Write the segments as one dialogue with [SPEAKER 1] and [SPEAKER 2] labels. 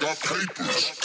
[SPEAKER 1] got papers.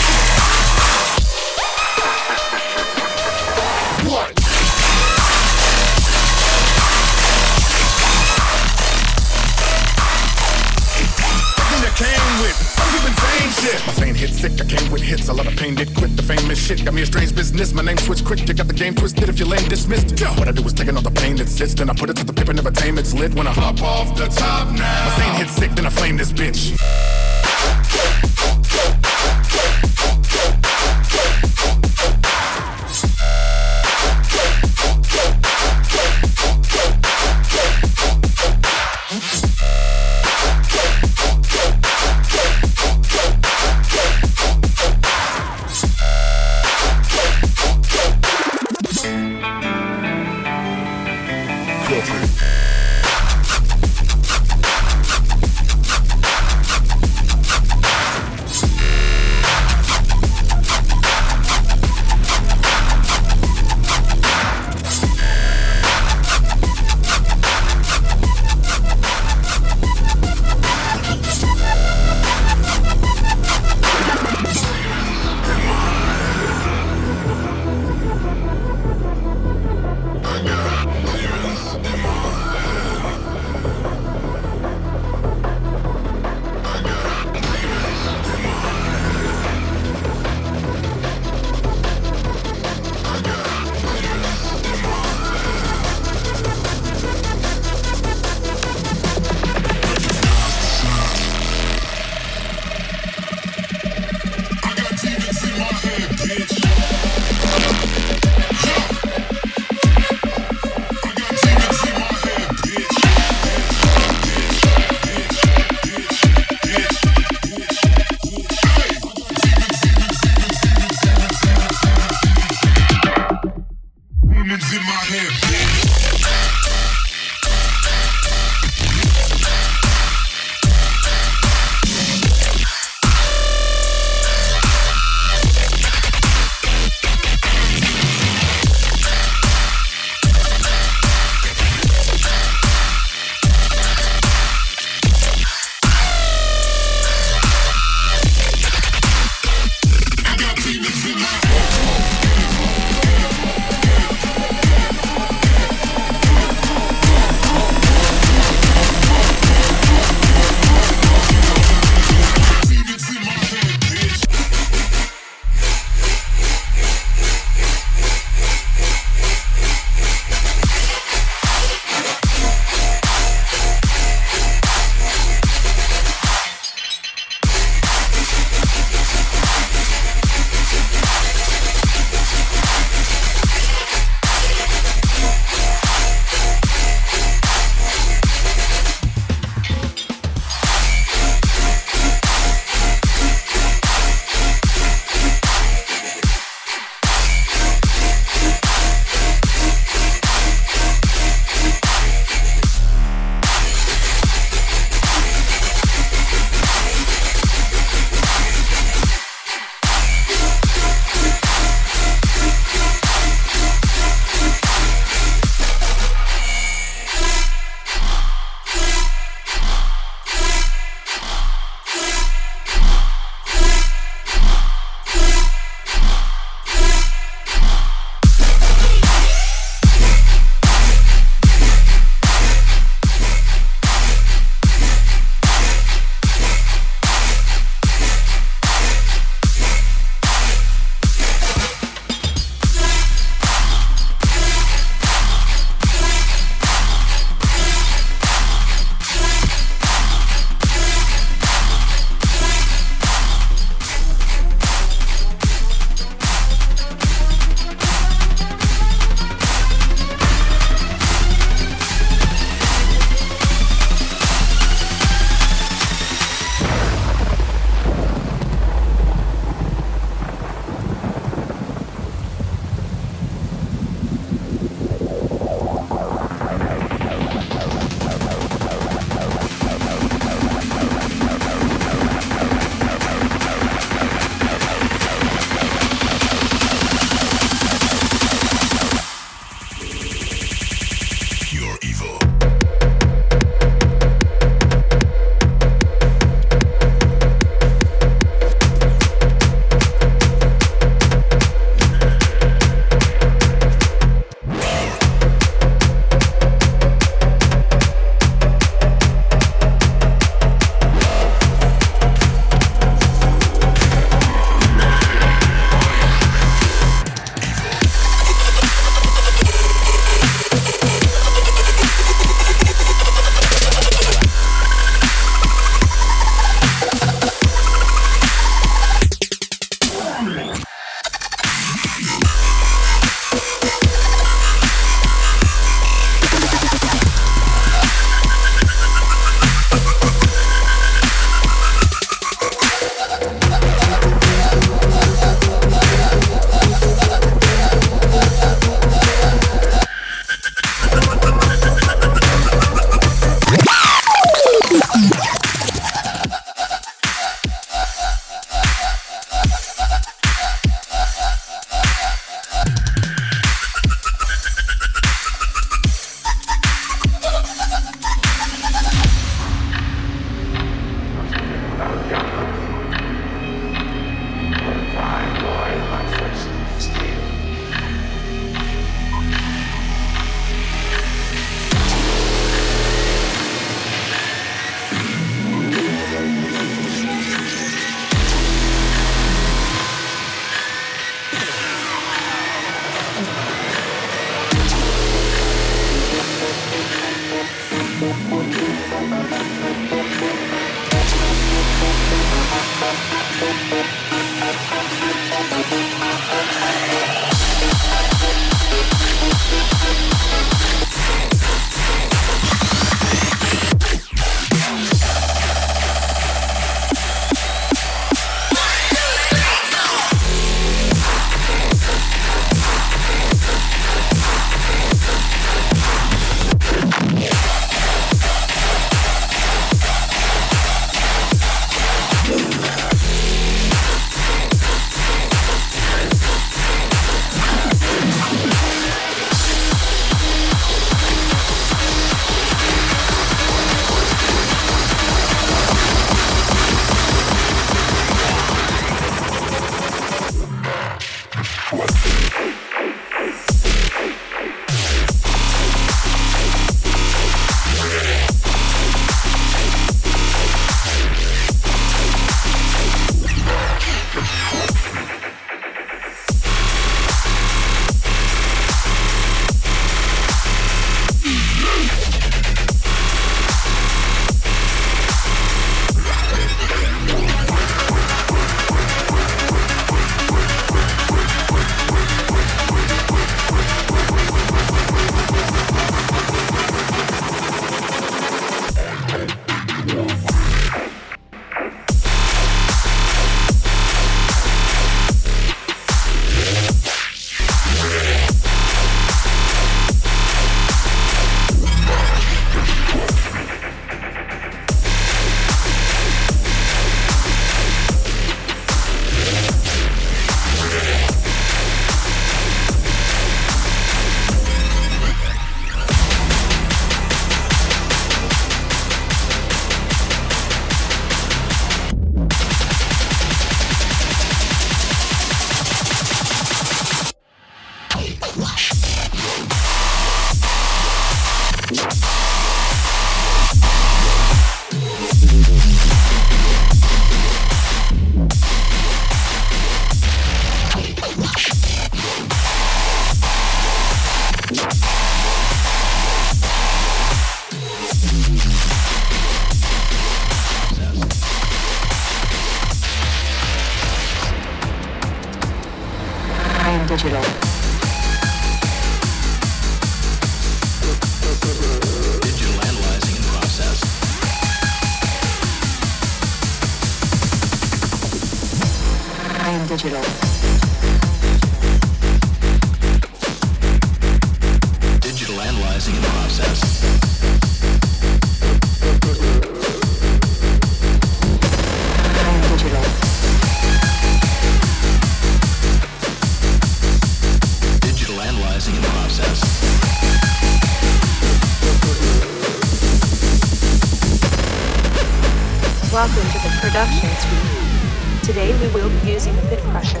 [SPEAKER 2] Welcome to the production suite. Today we will be using a bit crusher,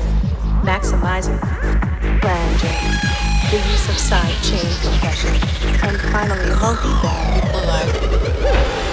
[SPEAKER 2] maximizer, flanging, the use of side chain compression, and finally multi-band equalizer.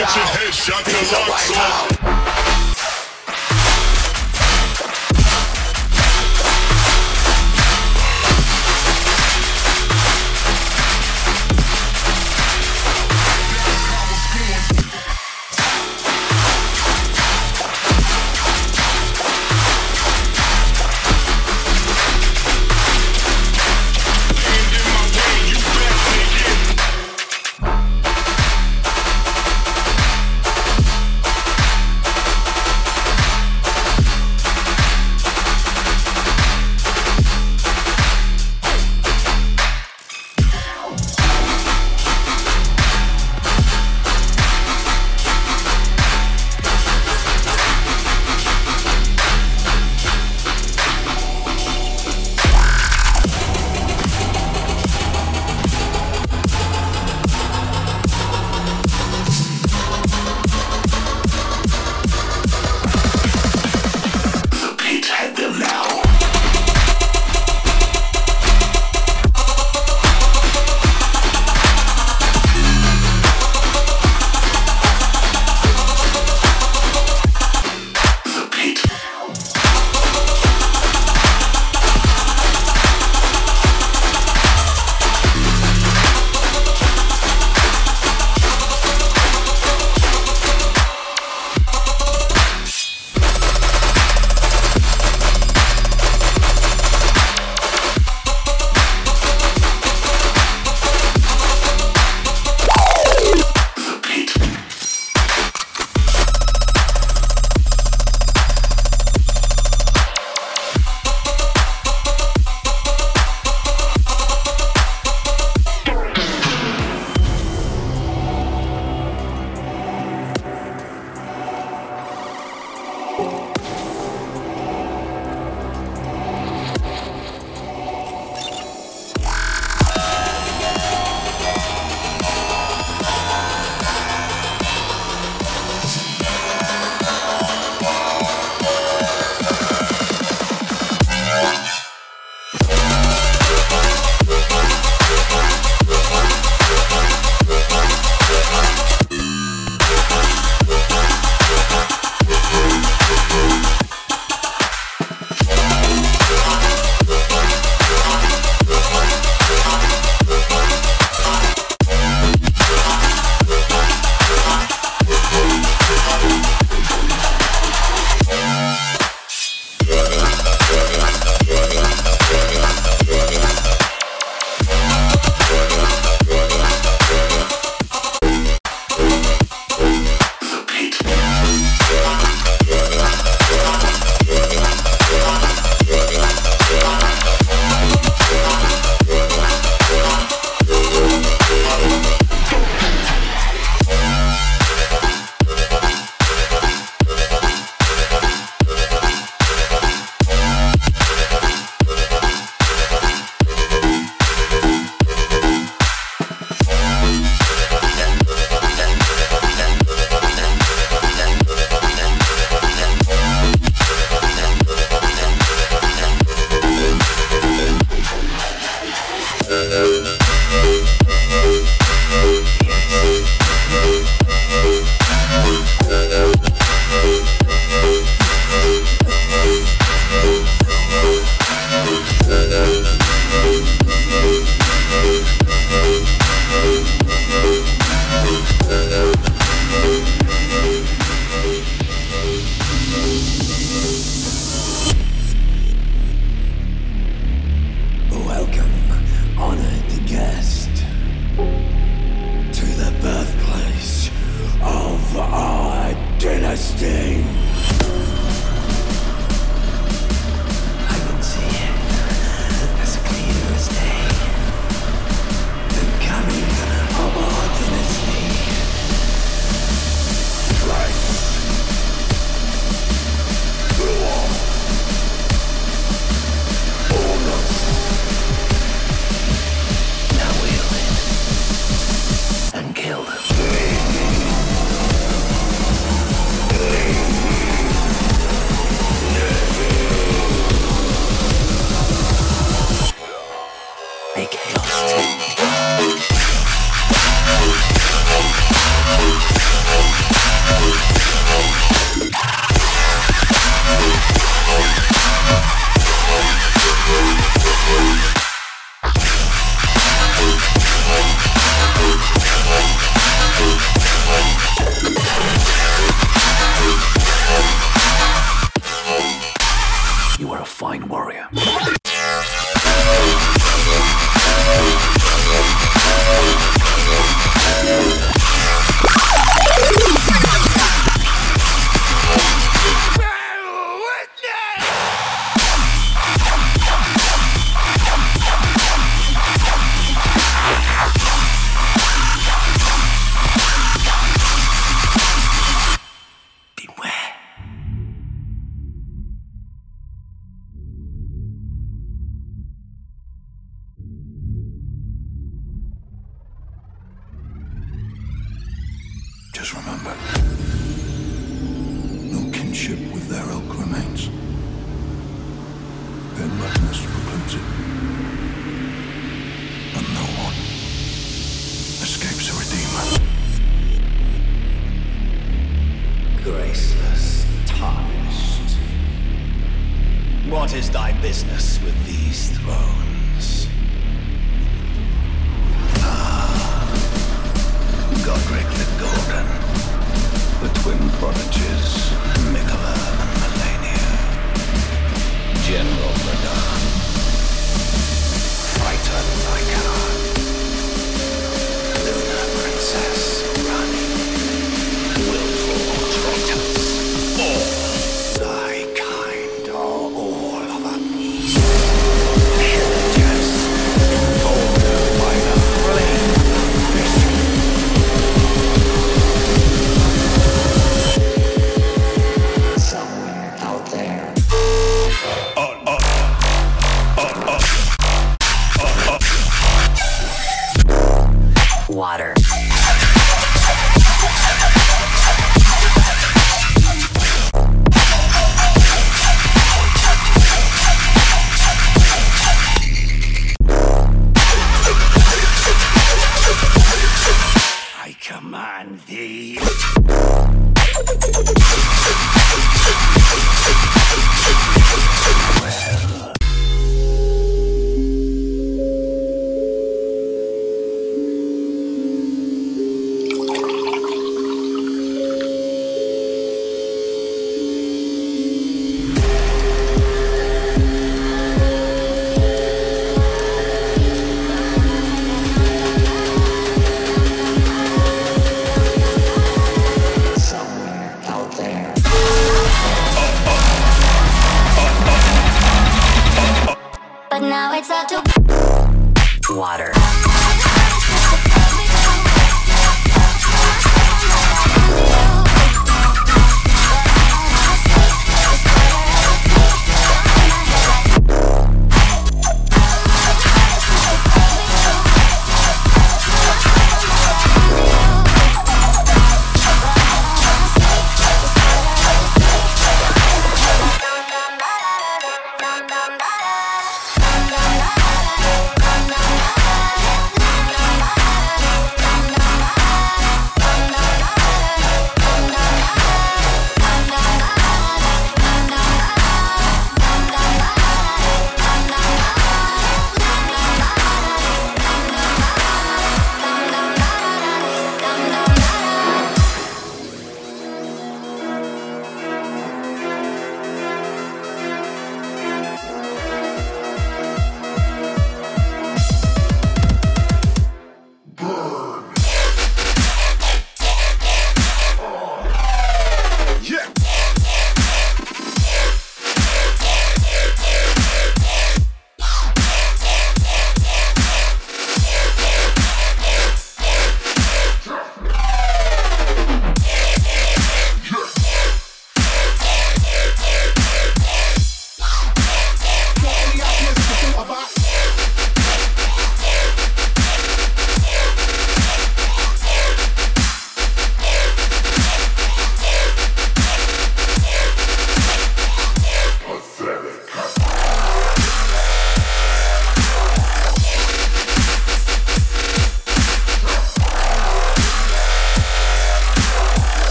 [SPEAKER 3] At your head, shut your lights off.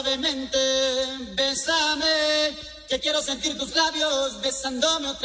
[SPEAKER 4] Suavemente, bésame. Que quiero sentir tus labios, besándome otra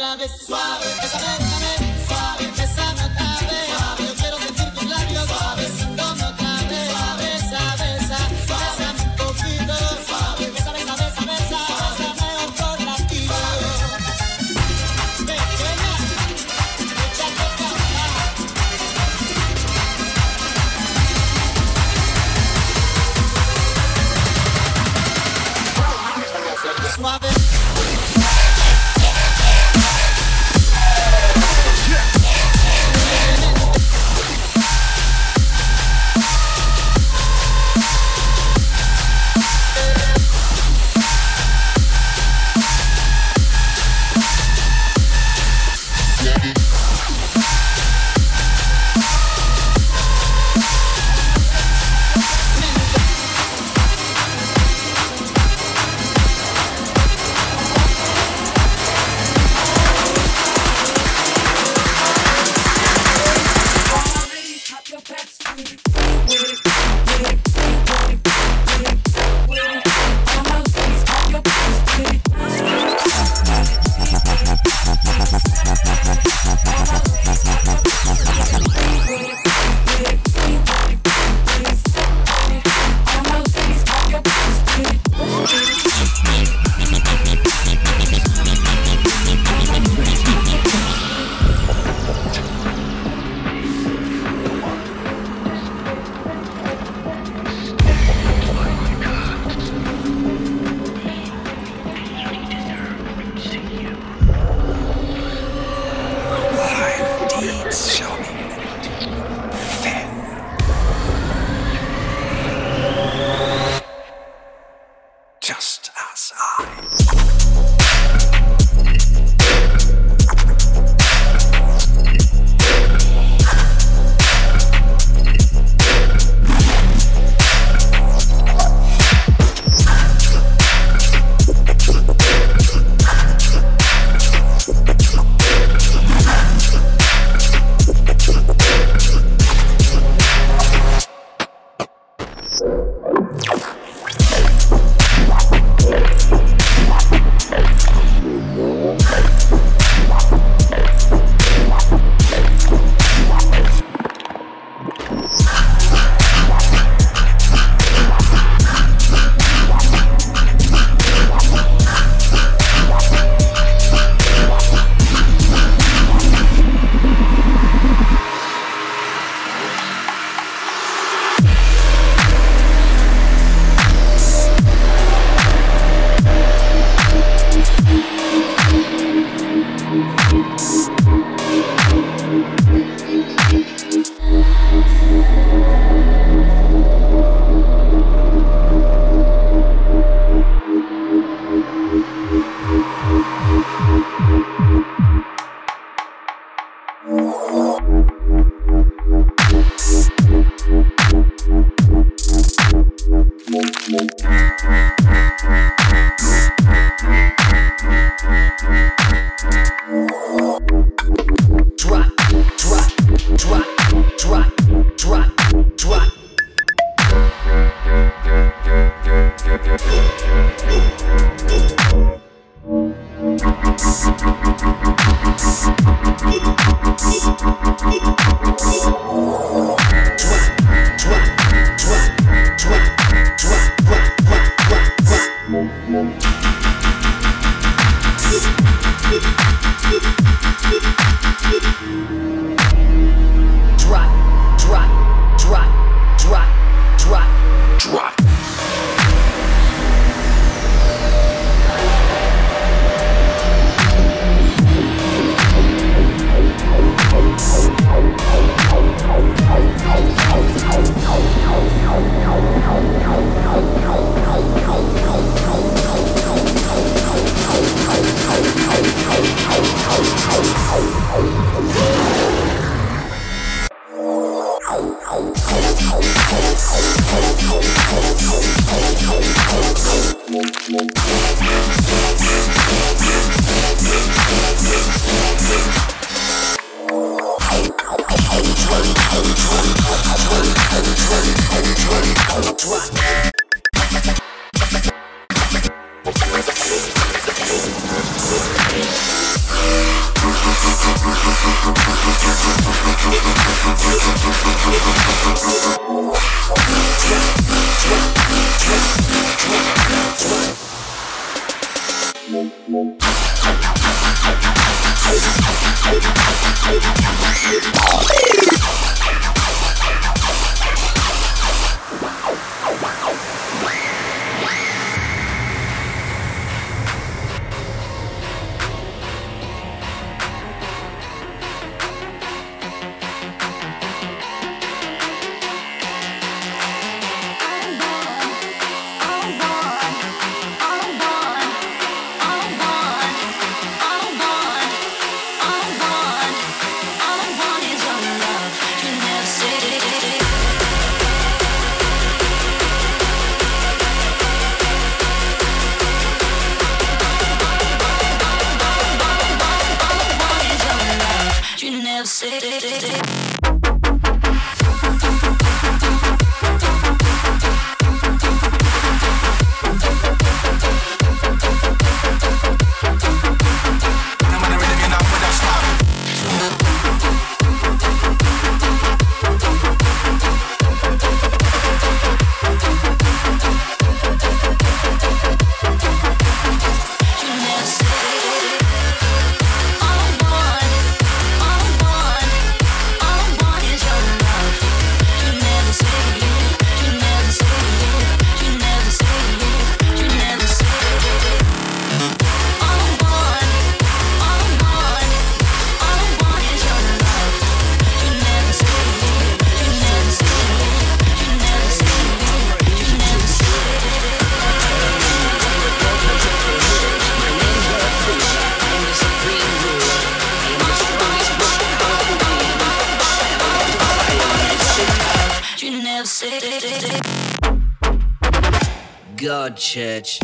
[SPEAKER 5] Church.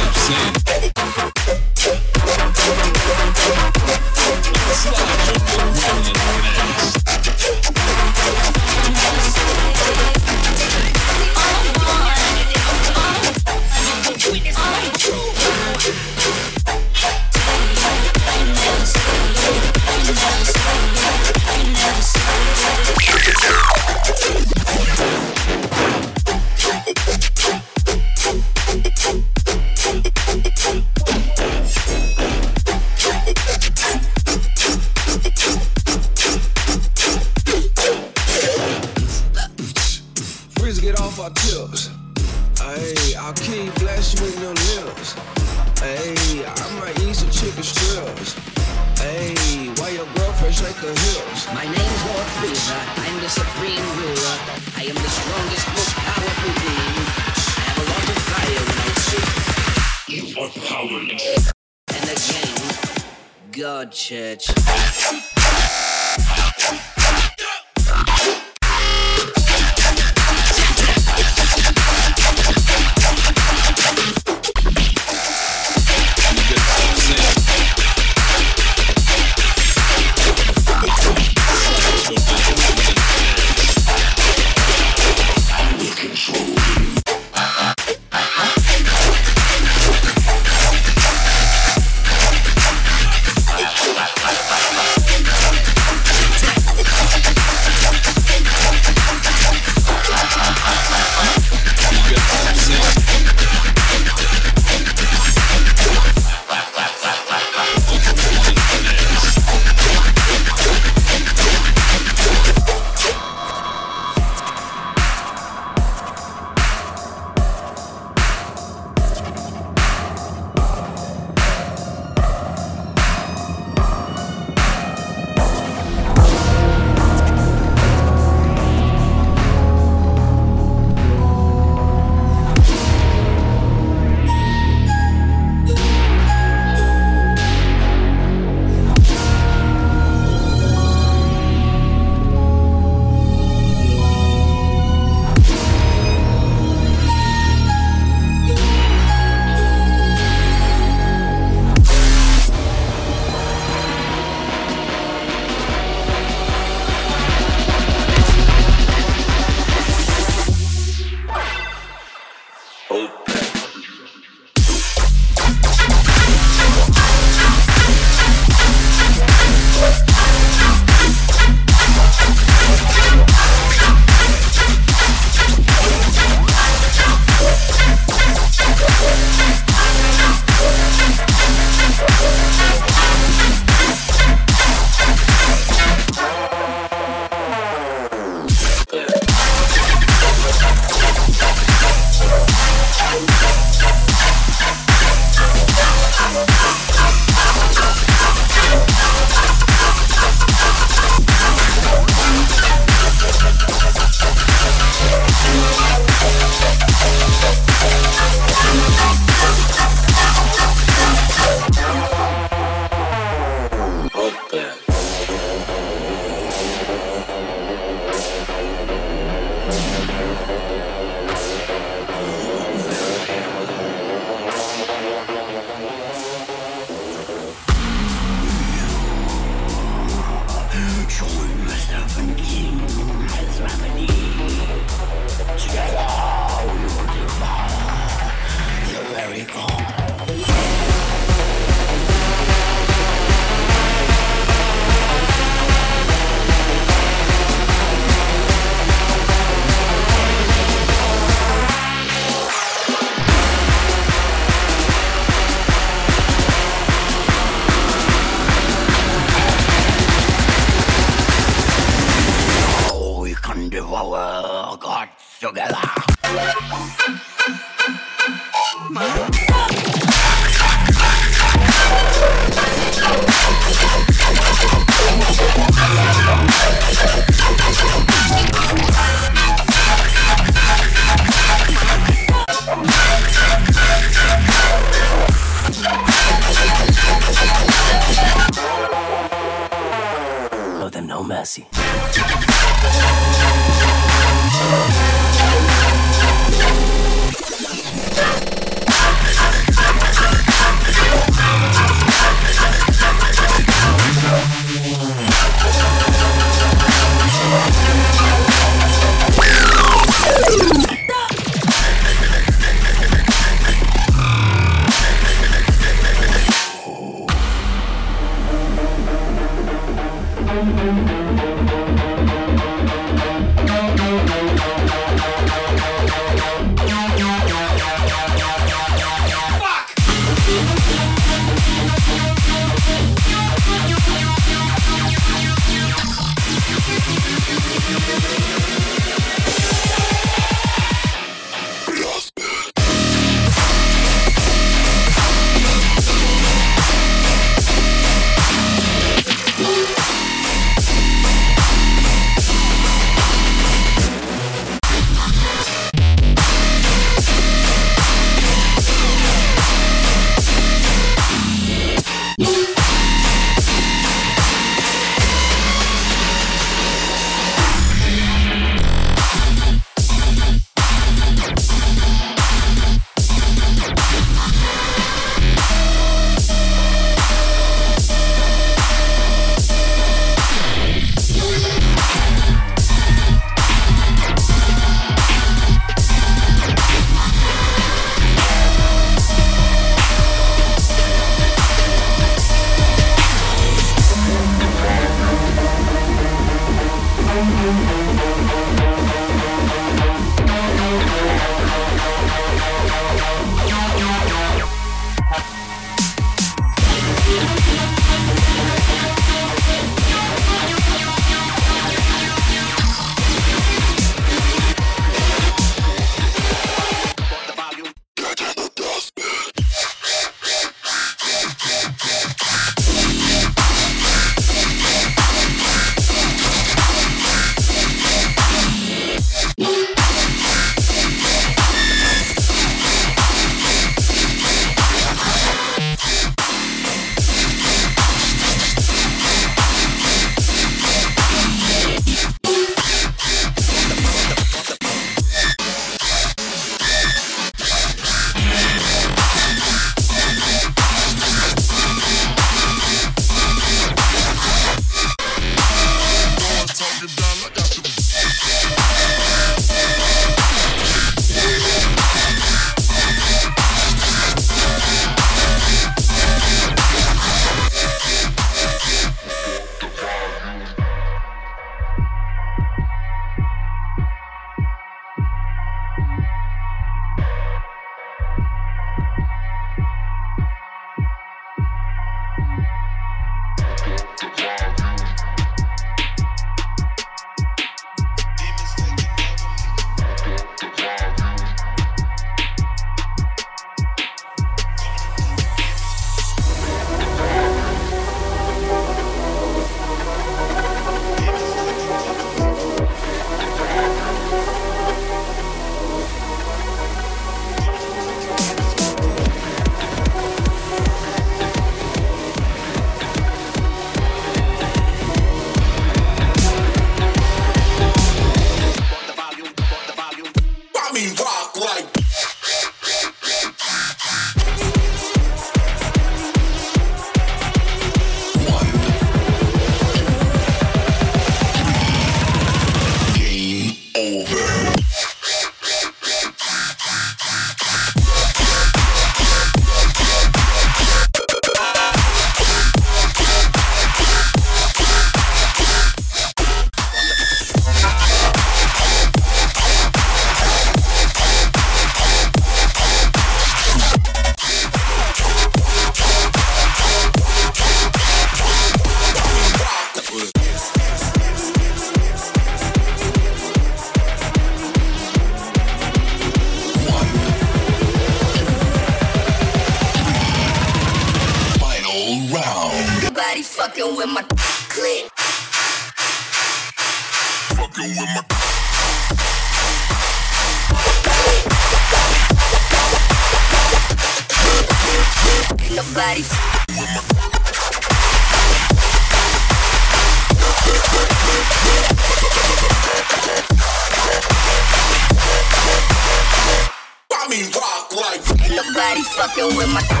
[SPEAKER 6] With
[SPEAKER 5] my.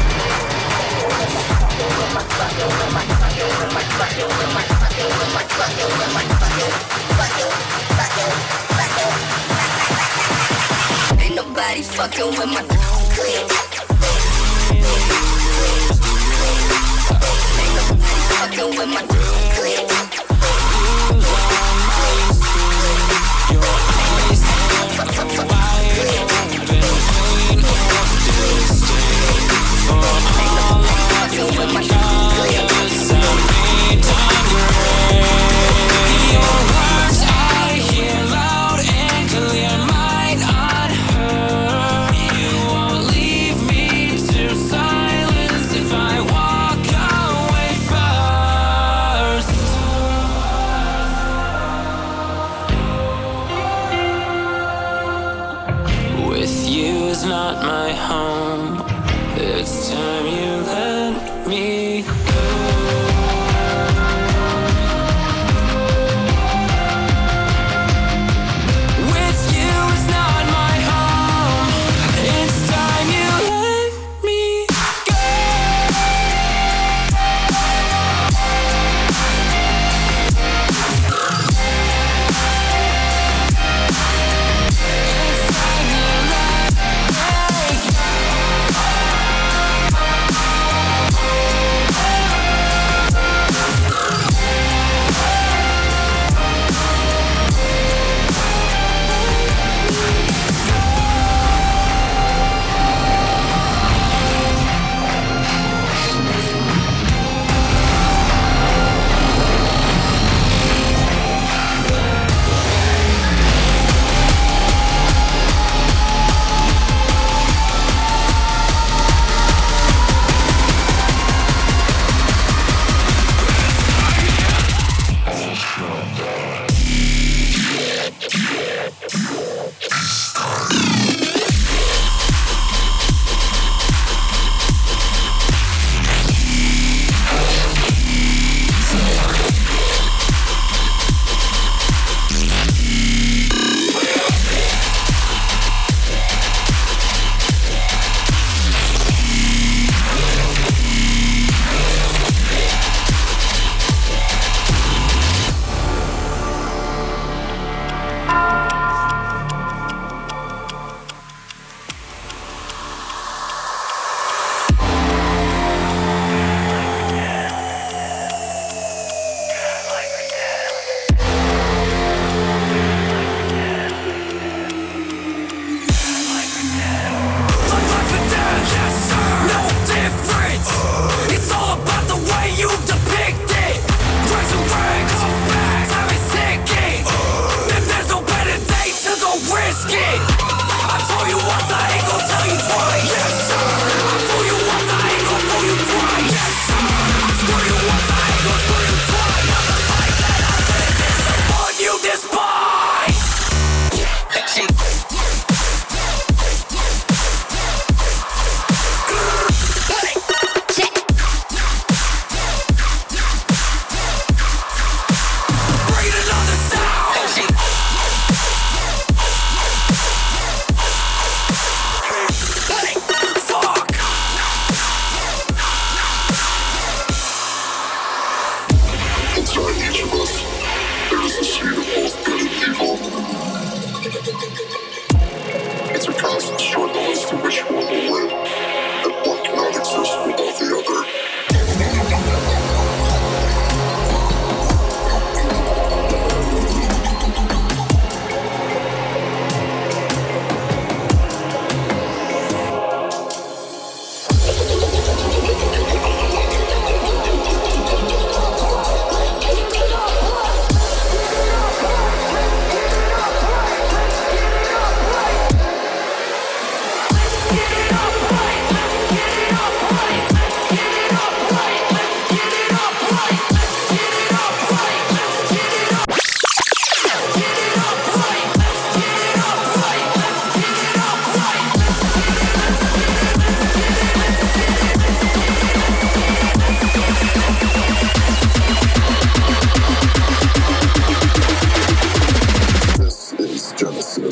[SPEAKER 7] Yeah,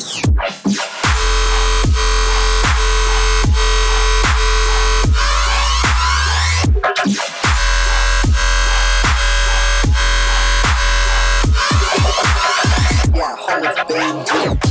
[SPEAKER 8] hold it, baby.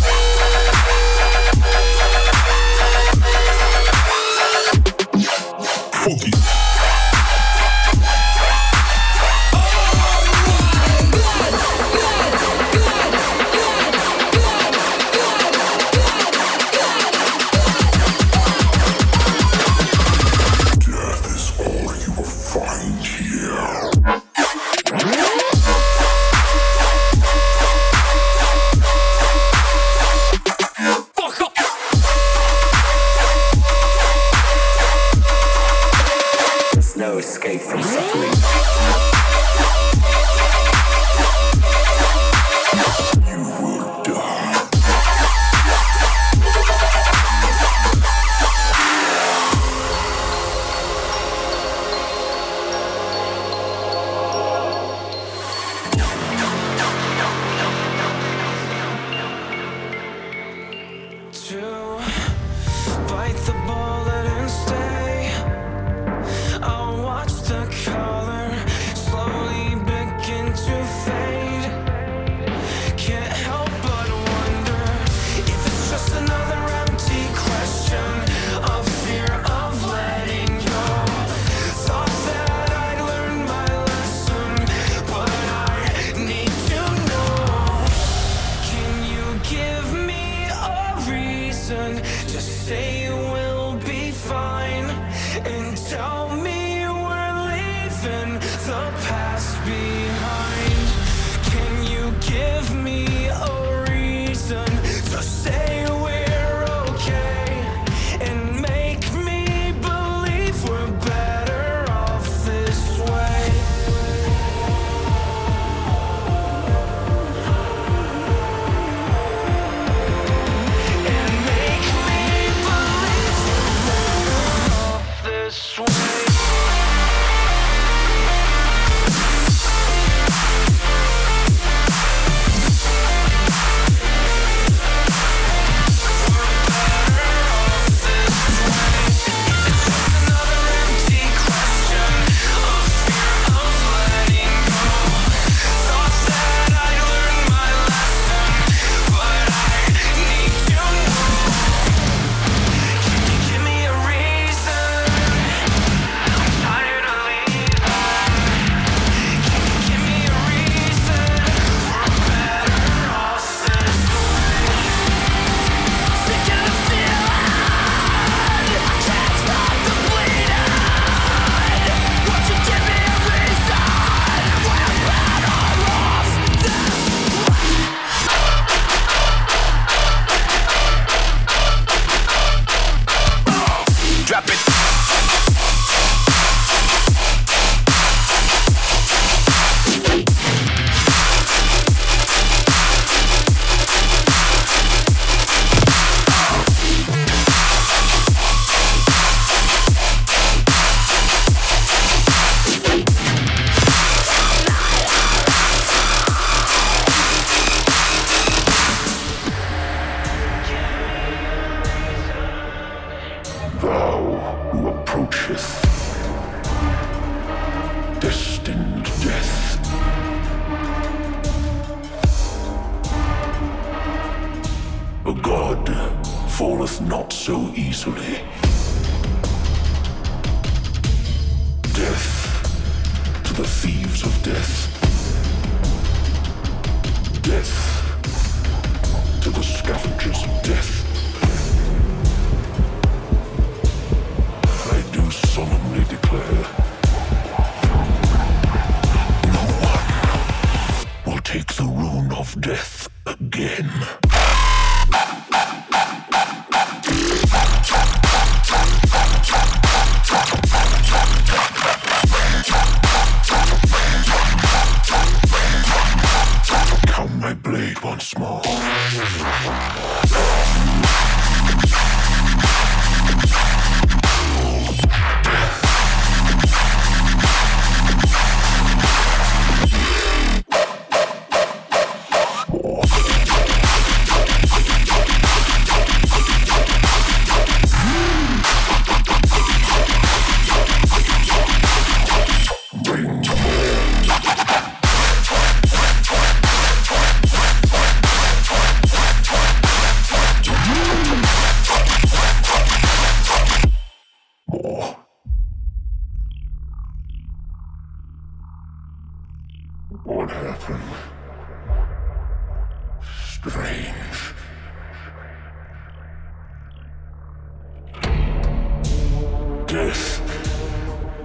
[SPEAKER 8] Death,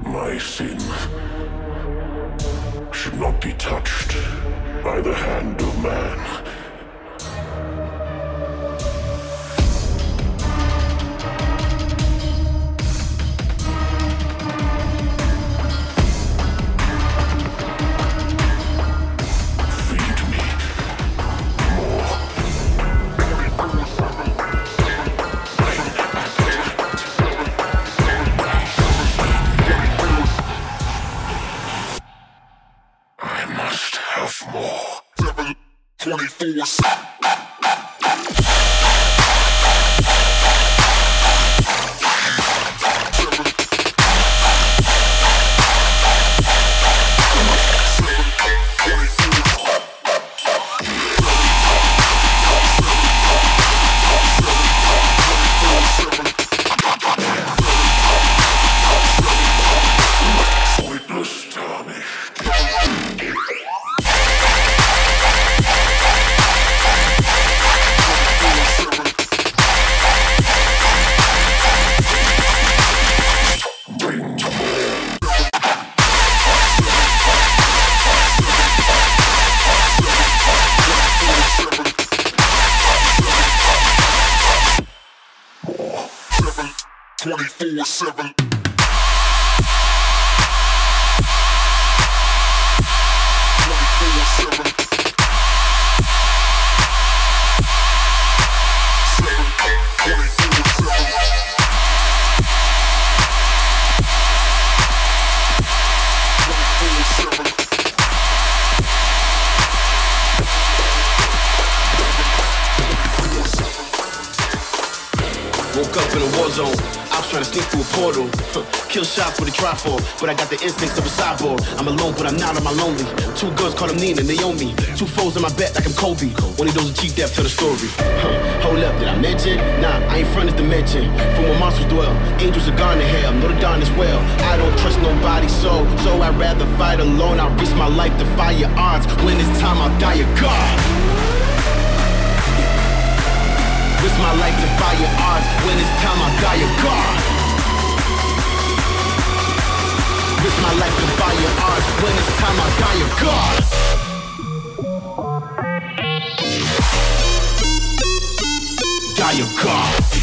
[SPEAKER 8] my sin, should not be touched by the hand of man.
[SPEAKER 7] But I got the instincts of a cyborg. I'm alone, but I'm not on my lonely. Two girls call them Nina and Naomi. Two foes in my bet like I'm Kobe. Only those who cheat tell the story. Huh. Hold up, did I mention? Nah, I ain't front as dimension. From where monsters dwell, angels are gone to hell. Know the dawn as well. I don't trust nobody, so so I'd rather fight alone. I risk my life to your odds. When it's time, I'll die a god. Risk my life to your odds. When it's time, I'll die a god. My life to fight your odds. When it's time, I'll die a god. Die a god.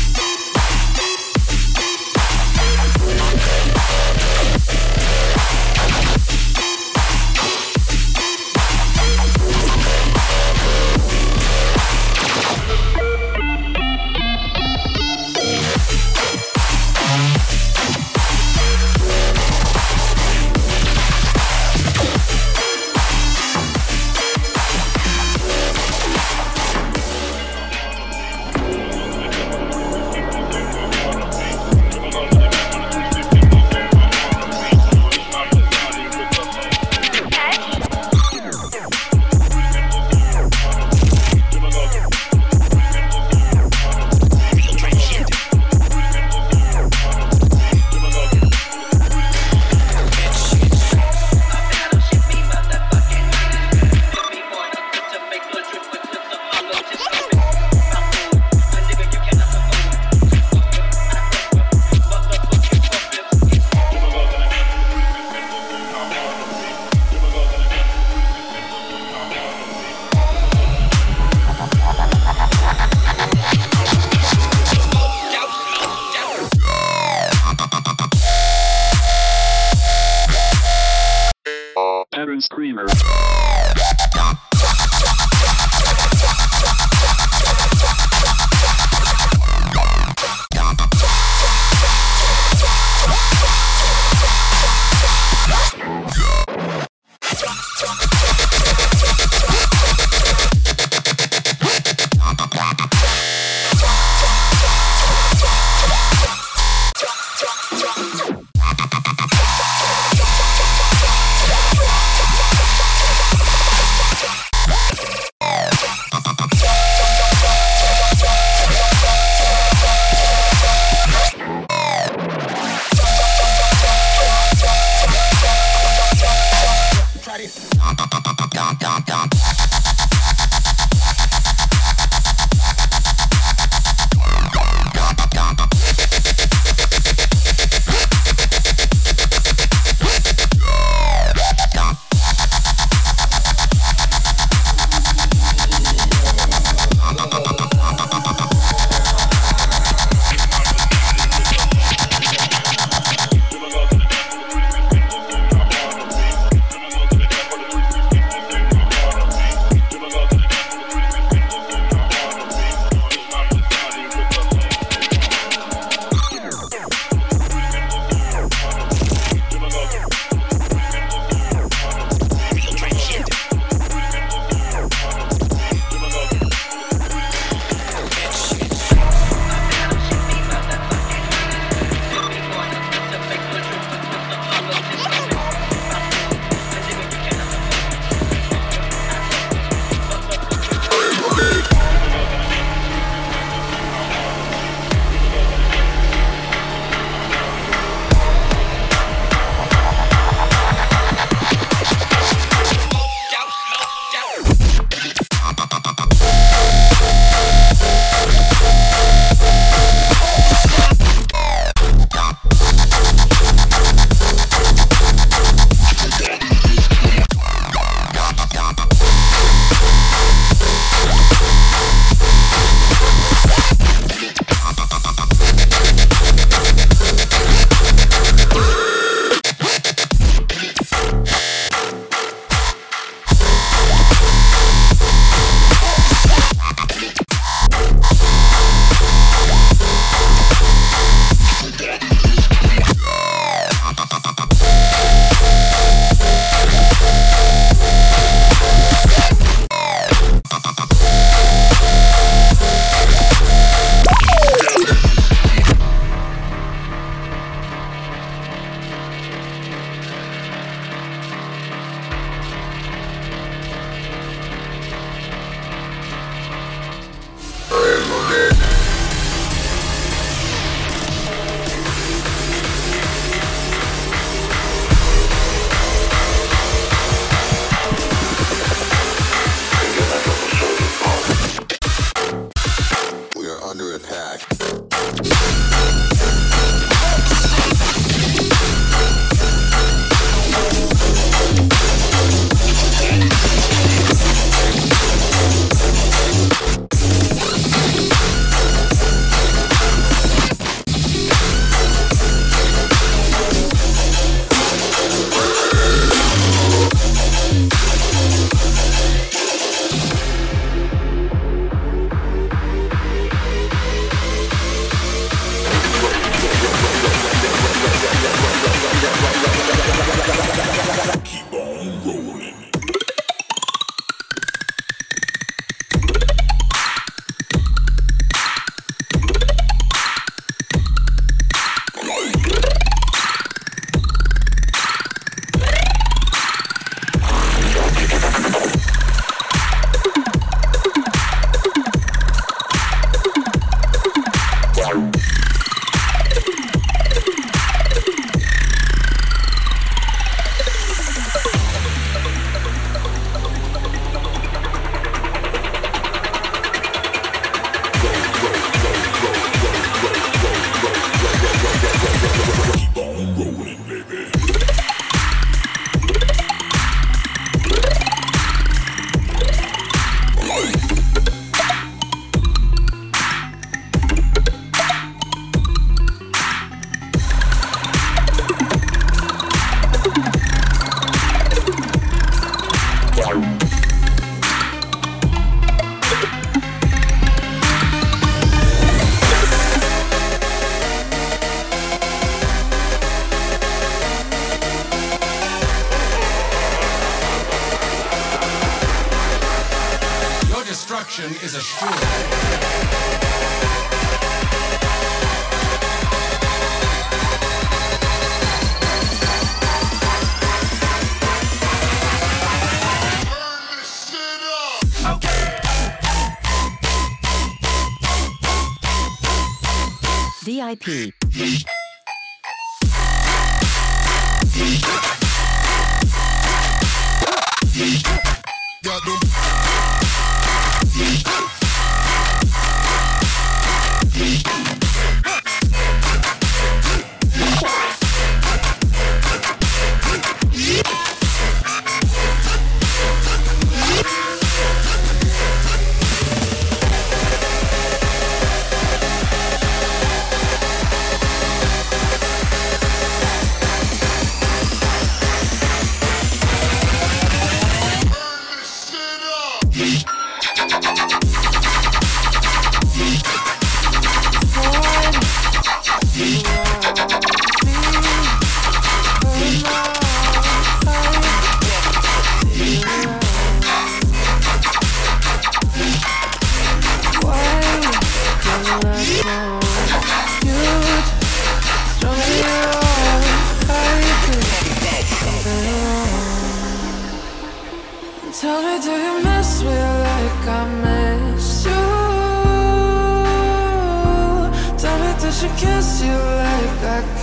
[SPEAKER 9] Kiss you like I